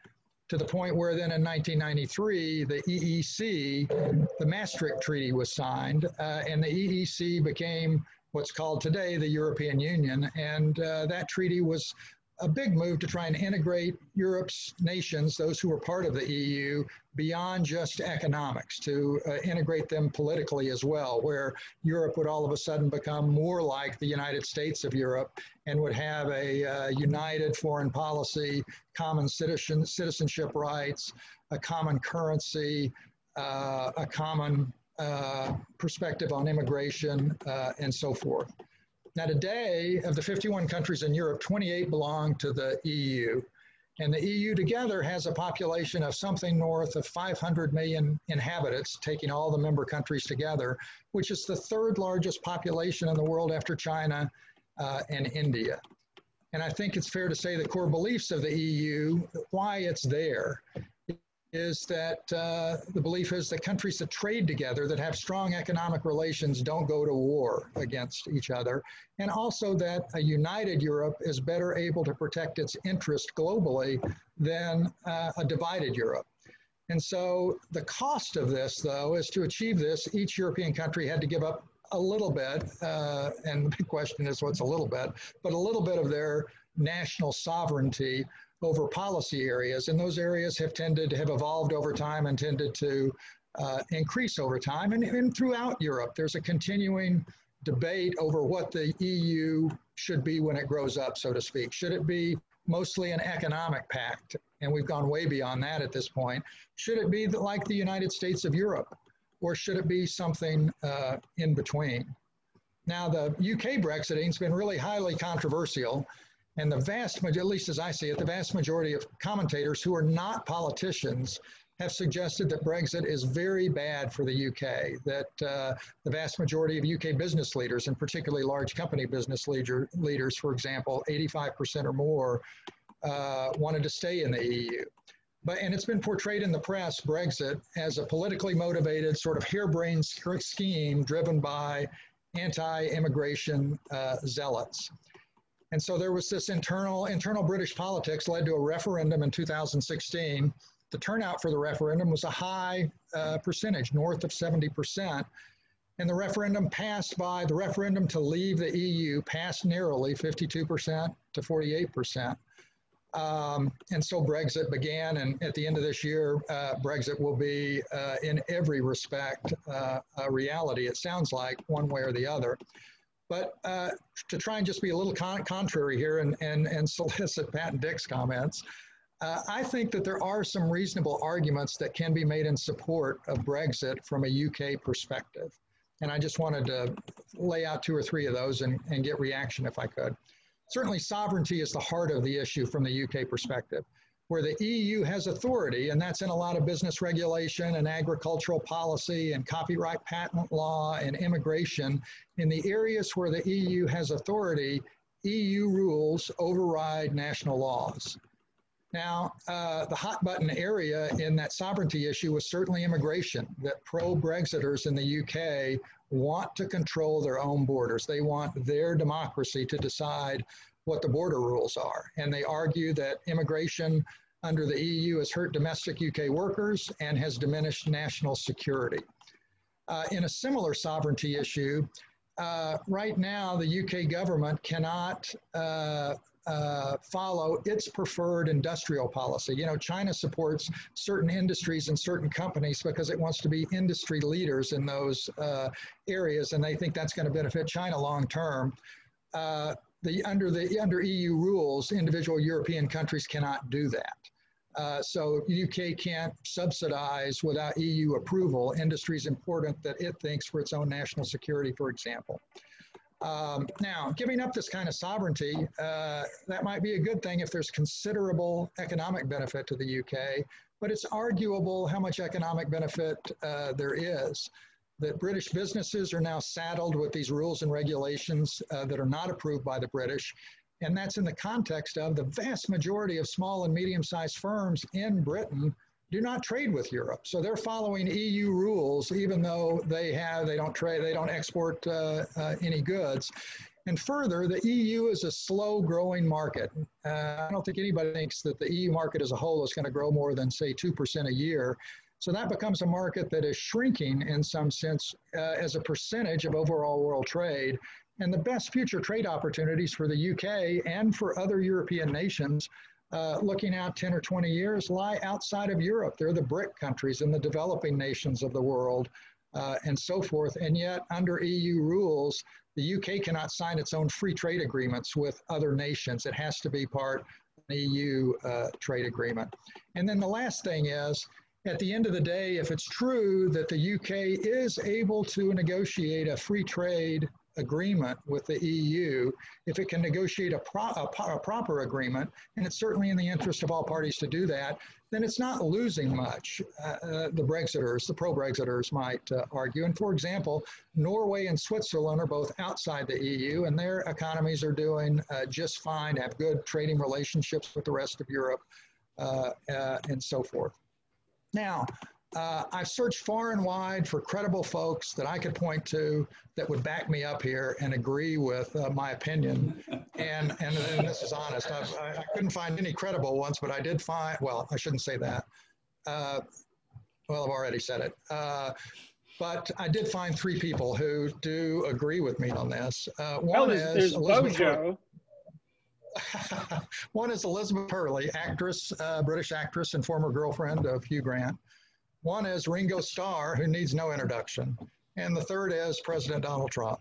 to the point where then in 1993, the EEC, the Maastricht Treaty was signed, uh, and the EEC became what's called today the European Union. And uh, that treaty was a big move to try and integrate Europe's nations, those who were part of the EU, beyond just economics, to uh, integrate them politically as well, where Europe would all of a sudden become more like the United States of Europe and would have a uh, united foreign policy, common citizen, citizenship rights, a common currency, uh, a common uh, perspective on immigration, uh, and so forth. Now, today, of the 51 countries in Europe, 28 belong to the EU. And the EU together has a population of something north of 500 million inhabitants, taking all the member countries together, which is the third largest population in the world after China uh, and India. And I think it's fair to say the core beliefs of the EU, why it's there, is that uh, the belief is that countries that trade together, that have strong economic relations, don't go to war against each other. And also that a united Europe is better able to protect its interest globally than uh, a divided Europe. And so the cost of this, though, is to achieve this, each European country had to give up a little bit, uh, and the big question is what's a little bit, but a little bit of their national sovereignty over policy areas. And those areas have tended to have evolved over time and tended to uh, increase over time. And, and throughout Europe, there's a continuing debate over what the EU should be when it grows up, so to speak. Should it be mostly an economic pact? And we've gone way beyond that at this point. Should it be like the United States of Europe? Or should it be something uh, in between? Now, the UK Brexiting has been really highly controversial. And the vast, at least as I see it, the vast majority of commentators who are not politicians have suggested that Brexit is very bad for the UK, that uh, the vast majority of UK business leaders, and particularly large company business leader, leaders, for example, 85% or more, uh, wanted to stay in the EU. But, and it's been portrayed in the press, Brexit, as a politically motivated, sort of harebrained scheme driven by anti immigration uh, zealots. And so there was this internal, internal British politics led to a referendum in 2016. The turnout for the referendum was a high uh, percentage, north of 70%. And the referendum passed by, the referendum to leave the EU passed narrowly, 52% to 48%. Um, and so Brexit began, and at the end of this year, uh, Brexit will be, uh, in every respect, uh, a reality, it sounds like, one way or the other. But uh, to try and just be a little con contrary here and, and, and solicit Pat and Dick's comments, uh, I think that there are some reasonable arguments that can be made in support of Brexit from a UK perspective. And I just wanted to lay out two or three of those and, and get reaction if I could. Certainly, sovereignty is the heart of the issue from the UK perspective where the EU has authority, and that's in a lot of business regulation and agricultural policy and copyright patent law and immigration. In the areas where the EU has authority, EU rules override national laws. Now, uh, the hot button area in that sovereignty issue was certainly immigration, that pro Brexiters in the UK want to control their own borders. They want their democracy to decide what the border rules are. And they argue that immigration under the EU has hurt domestic UK workers and has diminished national security. Uh, in a similar sovereignty issue, uh, right now the UK government cannot uh, uh, follow its preferred industrial policy. You know, China supports certain industries and certain companies because it wants to be industry leaders in those uh, areas, and they think that's going to benefit China long term. The under the under EU rules, individual European countries cannot do that. Uh, so UK can't subsidize without EU approval industries important that it thinks for its own national security, for example. Um, now, giving up this kind of sovereignty, uh, that might be a good thing if there's considerable economic benefit to the UK, but it's arguable how much economic benefit uh, there is. That British businesses are now saddled with these rules and regulations uh, that are not approved by the British. And that's in the context of the vast majority of small and medium sized firms in Britain do not trade with Europe. So they're following EU rules, even though they have, they don't trade, they don't export uh, uh, any goods. And further, the EU is a slow growing market. Uh, I don't think anybody thinks that the EU market as a whole is going to grow more than, say, 2% a year. So that becomes a market that is shrinking in some sense uh, as a percentage of overall world trade. And the best future trade opportunities for the UK and for other European nations uh, looking out 10 or 20 years lie outside of Europe. They're the BRIC countries and the developing nations of the world uh, and so forth. And yet, under EU rules, the UK cannot sign its own free trade agreements with other nations. It has to be part of an EU uh, trade agreement. And then the last thing is, at the end of the day, if it's true that the UK is able to negotiate a free trade agreement with the EU, if it can negotiate a, pro a, a, proper agreement, and it's certainly in the interest of all parties to do that, then it's not losing much. Uh, uh, the Brexiters, the pro-Brexiters might uh, argue. And for example, Norway and Switzerland are both outside the EU, and their economies are doing uh, just fine, have good trading relationships with the rest of Europe, uh, uh, and so forth. Now, uh, I've searched far and wide for credible folks that I could point to that would back me up here and agree with uh, my opinion. And, and, and this is honest. I've, I, I couldn't find any credible ones, but I did find, well, I shouldn't say that. Uh, well, I've already said it. Uh, but I did find three people who do agree with me on this. Uh, one well, there's, is there's Elizabeth Bojo. One is Elizabeth Hurley, actress, uh, British actress and former girlfriend of Hugh Grant. One is Ringo Starr, who needs no introduction. And the third is President Donald Trump.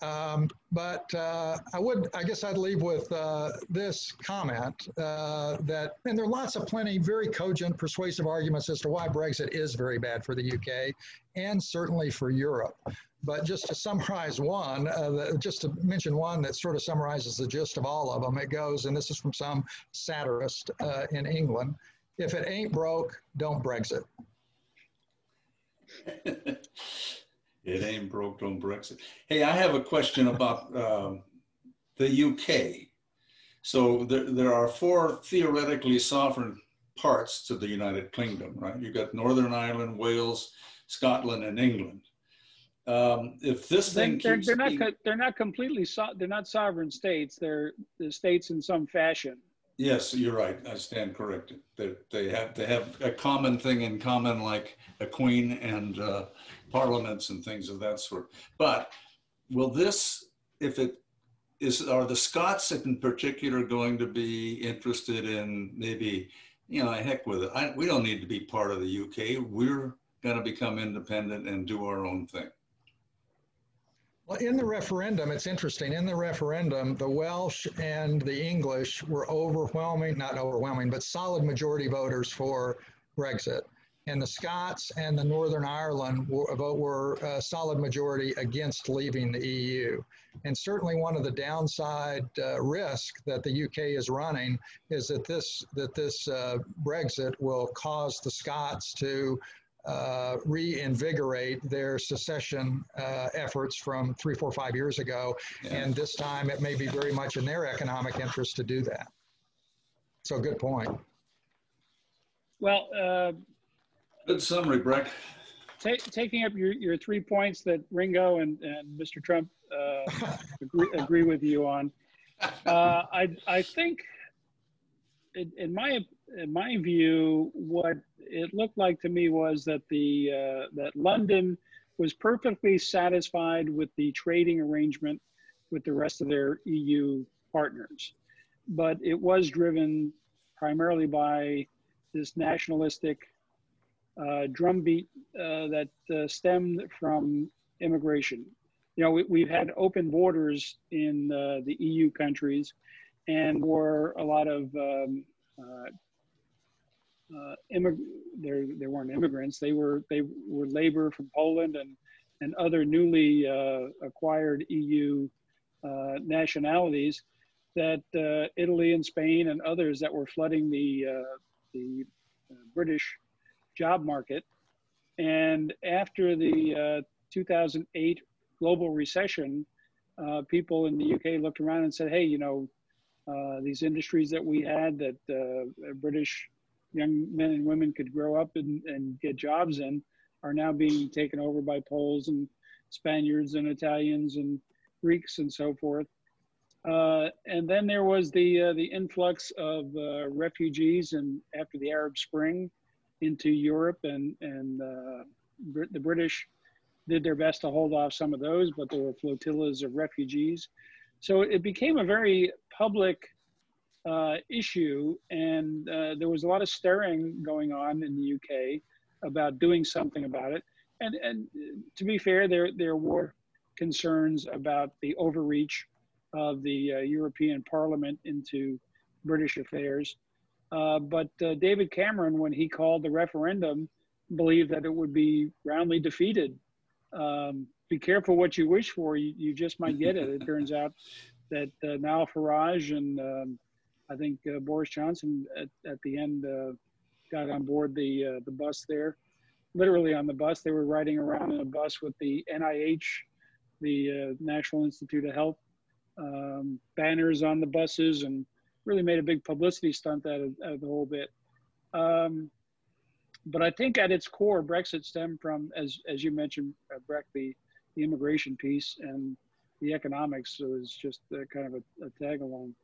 Um, but uh, I would, I guess I'd leave with uh, this comment uh, that, and there are lots of plenty very cogent, persuasive arguments as to why Brexit is very bad for the UK and certainly for Europe. But just to summarize one, uh, just to mention one that sort of summarizes the gist of all of them, it goes, and this is from some satirist uh, in England if it ain't broke, don't Brexit. it ain't broke, don't Brexit. Hey, I have a question about um, the UK. So there, there are four theoretically sovereign parts to the United Kingdom, right? You've got Northern Ireland, Wales, Scotland, and England. Um, if this thing they're, they're not they're not completely so, they're not sovereign states. They're, they're states in some fashion. Yes, you're right. I stand corrected. They, they have they have a common thing in common, like a queen and uh, parliaments and things of that sort. But will this, if it is, are the Scots in particular going to be interested in maybe, you know, heck with it. I, we don't need to be part of the UK. We're going to become independent and do our own thing. Well, in the referendum, it's interesting. In the referendum, the Welsh and the English were overwhelming, not overwhelming, but solid majority voters for Brexit. And the Scots and the Northern Ireland were, were a solid majority against leaving the EU. And certainly one of the downside uh, that the UK is running is that this, that this uh, Brexit will cause the Scots to uh, reinvigorate their secession uh, efforts from three, four, five years ago. Yeah. And this time it may be very much in their economic interest to do that. So, good point. Well, uh, good summary, Breck. taking up your, your three points that Ringo and, and Mr. Trump uh, agree, agree with you on, uh, I, I think, in, in my in my view, what it looked like to me was that the uh, that London was perfectly satisfied with the trading arrangement with the rest of their EU partners, but it was driven primarily by this nationalistic uh, drumbeat uh, that uh, stemmed from immigration. you know, we, have had open borders in uh, the EU countries, and were a lot of um, uh, uh, immig- there, weren't immigrants. They were they were labor from Poland and and other newly uh, acquired EU uh, nationalities that uh, Italy and Spain and others that were flooding the uh, the British job market. And after the 2008 global recession, people in the UK looked around and said, "Hey, you know." Uh, these industries that we had that uh, British young men and women could grow up and, and get jobs in are now being taken over by Poles and Spaniards and Italians and Greeks and so forth. Uh, and then there was the uh, the influx of uh, refugees and after the Arab Spring into Europe and and uh, Br- the British did their best to hold off some of those, but there were flotillas of refugees. So it became a very public uh, issue, and uh, there was a lot of stirring going on in the UK about doing something about it. And, and to be fair, there, there were concerns about the overreach of the uh, European Parliament into British affairs. Uh, but uh, David Cameron, when he called the referendum, believed that it would be roundly defeated. Um, be careful what you wish for; you, you just might get it. It turns out that uh, Nigel Farage and um, I think uh, Boris Johnson at, at the end uh, got on board the uh, the bus there, literally on the bus. They were riding around in a bus with the NIH, the uh, National Institute of Health, um, banners on the buses, and really made a big publicity stunt out of, out of the whole bit. Um, but I think at its core, Brexit stemmed from, as as you mentioned, uh, Breck, the the immigration piece and the economics. Was just kind of a, a tag along.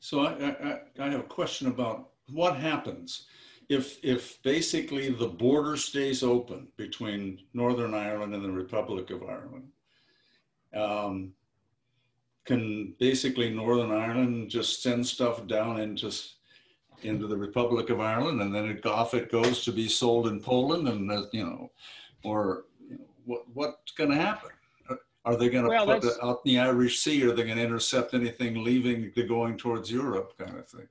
So I, I, I have a question about what happens if if basically the border stays open between Northern Ireland and the Republic of Ireland. Um, can basically Northern Ireland just send stuff down into into the Republic of Ireland, and then it, off it goes to be sold in Poland, and uh, you know, or you know, what what's going to happen? Are they going to well, put it out in the Irish Sea? Are they going to intercept anything leaving to going towards Europe, kind of thing?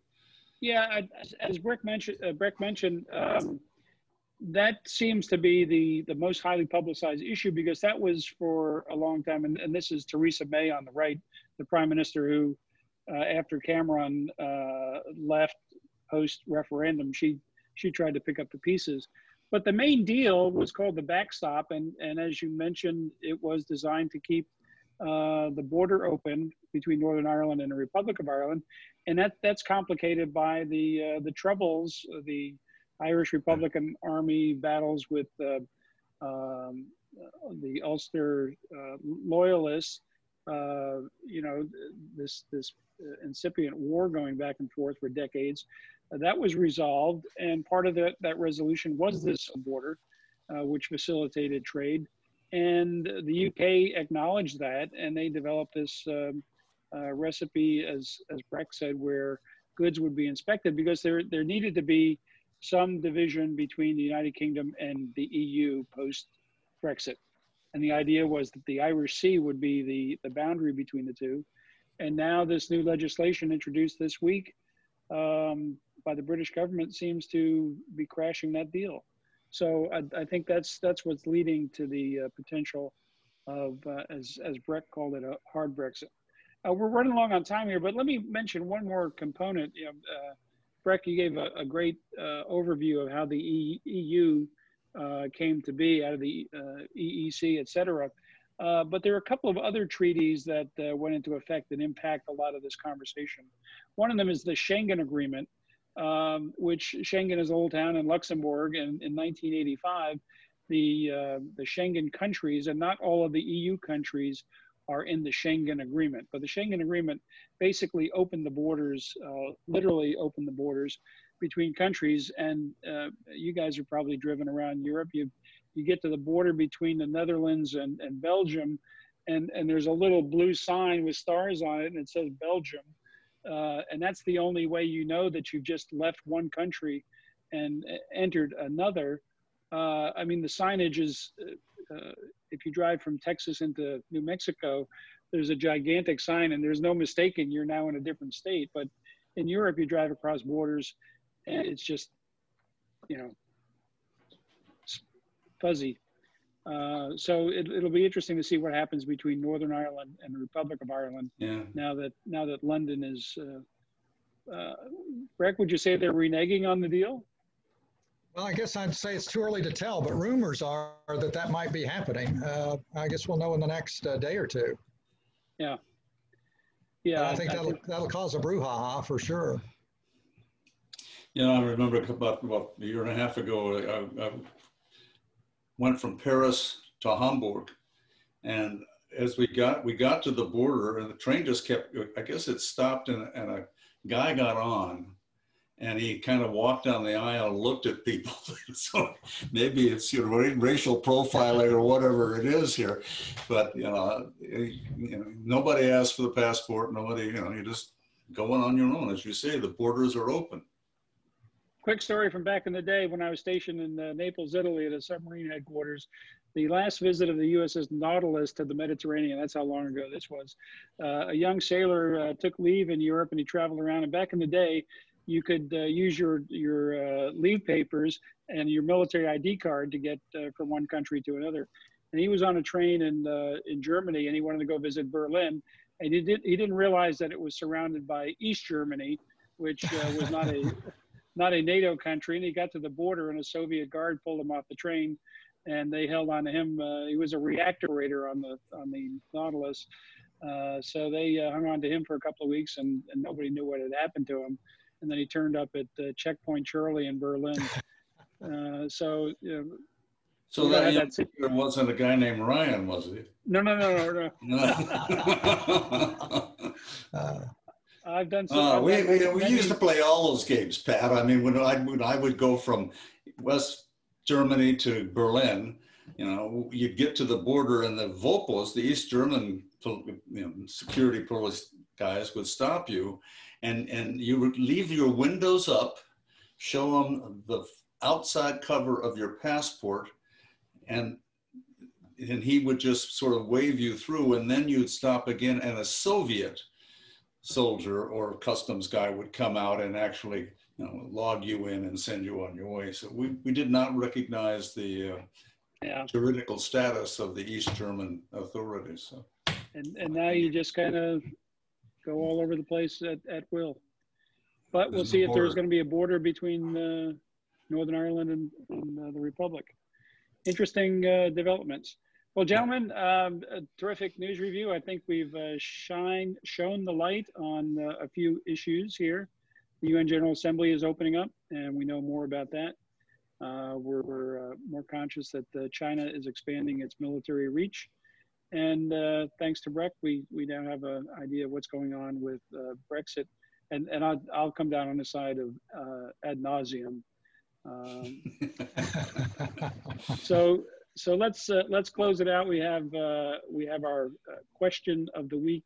Yeah, as Breck mentioned, uh, Breck mentioned um, that seems to be the the most highly publicized issue because that was for a long time, and, and this is Theresa May on the right, the prime minister who, uh, after Cameron uh, left post referendum, she she tried to pick up the pieces. But the main deal was called the backstop, and, and as you mentioned, it was designed to keep uh, the border open between Northern Ireland and the Republic of Ireland, and that that's complicated by the uh, the troubles, the Irish Republican Army battles with uh, um, the Ulster uh, loyalists. Uh, you know, this this incipient war going back and forth for decades that was resolved, and part of that, that resolution was this border, uh, which facilitated trade. And the UK acknowledged that, and they developed this um, uh, recipe, as, as Breck said, where goods would be inspected because there, there needed to be some division between the United Kingdom and the EU post Brexit. And the idea was that the Irish Sea would be the, the boundary between the two. And now, this new legislation introduced this week um, by the British government seems to be crashing that deal. So I, I think that's that's what's leading to the uh, potential of, uh, as as Breck called it, a hard Brexit. Uh, we're running along on time here, but let me mention one more component. You know, uh, Breck, you gave a, a great uh, overview of how the e- EU uh, came to be out of the EEC, et cetera. but there are a couple of other treaties that went into effect that impact a lot of this conversation. One of them is the Schengen Agreement, um, which Schengen is Old Town in Luxembourg. And in 1985, the, uh, the Schengen countries, and not all of the EU countries, are in the Schengen Agreement. But the Schengen Agreement basically opened the borders, uh, literally opened the borders between countries. And uh, you guys are probably driven around Europe. You, you get to the border between the Netherlands and, and Belgium, and, and there's a little blue sign with stars on it, and it says Belgium uh, and that's the only way you know that you've just left one country and entered another. Uh, I mean, the signage is uh, if you drive from Texas into New Mexico, there's a gigantic sign and there's no mistaking you're now in a different state. But in Europe, you drive across borders and it's just, you know, fuzzy. Uh, so it, will be interesting to see what happens between Northern Ireland and the Republic of Ireland. Yeah. Now that now that London is, uh, uh, Breck, would you say they're reneging on the deal? Well, I guess I'd say it's too early to tell, but rumors are that that might be happening. Uh, I guess we'll know in the next uh, day or two. Yeah. Yeah. I, I think I that'll think... that'll cause a brouhaha for sure. You know, I remember about about a year and a half ago, I, I went from Paris to Hamburg, and as we got we got to the border, and the train just kept. I guess it stopped, and, and a guy got on, and he kind of walked down the aisle and looked at people. so maybe it's you know racial profiling or whatever it is here, but you know, you know, nobody asked for the passport. Nobody, you know, you're just going on your own. As you say, the borders are open. Quick story from back in the day when I was stationed in uh, Naples, Italy, at a submarine headquarters. The last visit of the USS Nautilus to the Mediterranean, that's how long ago this was. Uh, a young sailor uh, took leave in Europe and he traveled around. And back in the day, you could uh, use your your uh, leave papers and your military ID card to get uh, from one country to another. And he was on a train in in Germany, and he wanted to go visit Berlin, and he did he didn't realize that it was surrounded by East Germany, which was not a not a NATO country. And he got to the border, and a Soviet guard pulled him off the train, and they held on to him. Uh, he was a reactor operator on the on the Nautilus. so they hung on to him for a couple of weeks, and, and nobody knew what had happened to him and then he turned up at uh, Checkpoint Charlie in Berlin. Uh, so, you know, so that young there wasn't a guy named Ryan, was he? No, no, no, no, no. I've done. Some, uh, we we, we used to play all those games, Pat. I mean, when I when I would go from West Germany to Berlin, you know, you'd get to the border, and the Vopos, the East German you know, security police guys, would stop you, and, and you would leave your windows up, show them the outside cover of your passport, and and he would just sort of wave you through, and then you'd stop again, and a Soviet soldier or customs guy would come out and actually you know, log you in and send you on your way. So we, we did not recognize the uh, yeah. juridical status of the East German authorities. So. And, and now you just kind of go all over the place at, at will. But we'll see if there's going to be a border between uh, Northern Ireland and, and uh, the Republic. Interesting uh, developments. Well, gentlemen, um, a terrific news review. I think we've uh, shine, shown the light on uh, a few issues here. The UN General Assembly is opening up, and we know more about that. Uh, we're, we're more conscious that China is expanding its military reach and uh, thanks to Breck, we, we now have an idea of what's going on with uh, Brexit. And, and I'll, I'll come down on the side of uh, ad nauseum. Um, so so let's uh, let's close it out. We have uh, we have our uh, question of the week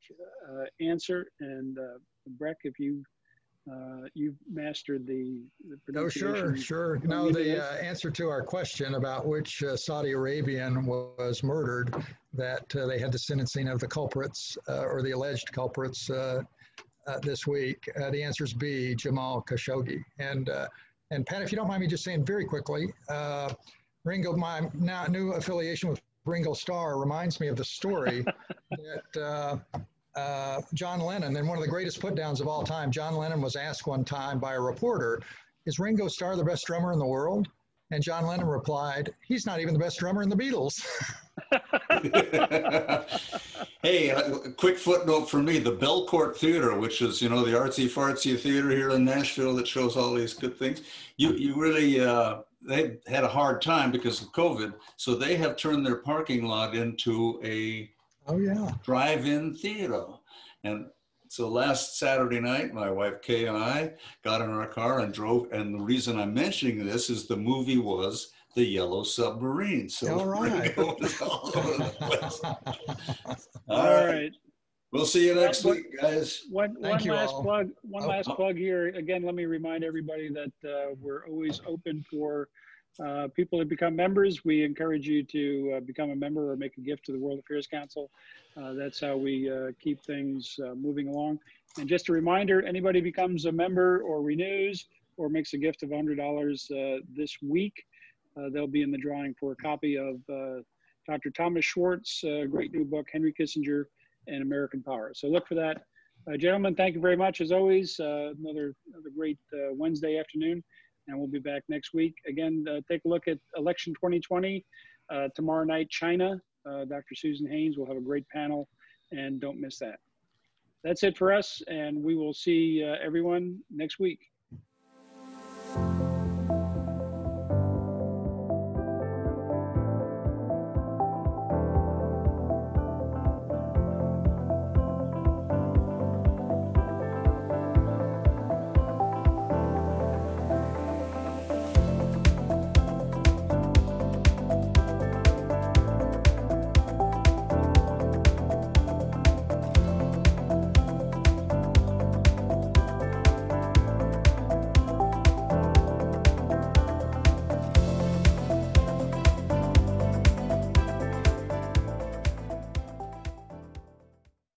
answer, and Breck, if you uh, you've mastered the, the Oh, sure, sure. No, the uh, answer to our question about which uh, Saudi Arabian was murdered, that uh, they had the sentencing of the culprits uh, or the alleged culprits uh, this week. the answer is B, Jamal Khashoggi. And and Pat, if you don't mind me just saying very quickly, Ringo, my now new affiliation with Ringo Starr reminds me of the story that uh, John Lennon, and one of the greatest put downs of all time, John Lennon was asked one time by a reporter, Is Ringo Starr the best drummer in the world? And John Lennon replied, He's not even the best drummer in the Beatles. hey, a quick footnote for me the Belcourt Theater, which is, you know, the artsy fartsy theater here in Nashville that shows all these good things. You, you really, uh, they had a hard time because of COVID. So they have turned their parking lot into a Oh yeah. Drive-in theater. And so last Saturday night, my wife Kay and I got in our car and drove. And the reason I'm mentioning this is the movie was The Yellow Submarine. So all right. all over the place. all, all right. right. We'll see you next week, guys. One, one last all. plug. One oh, last oh. plug here. Again, let me remind everybody that uh, we're always open for Uh, people to become members, we encourage you to uh, become a member or make a gift to the World Affairs Council. Uh, that's how we uh, keep things uh, moving along. And just a reminder, anybody becomes a member or renews or makes a gift of $100 uh, this week, they'll be in the drawing for a copy of Dr. Thomas Schwartz' great new book, Henry Kissinger and American Power. So look for that. gentlemen, thank you very much as always. another, another great Wednesday afternoon and we'll be back next week. Again, uh, take a look at election 2020. Uh, tomorrow night, China. Uh, Dr. Susan Haynes will have a great panel, and don't miss that. That's it for us, and we will see uh, everyone next week.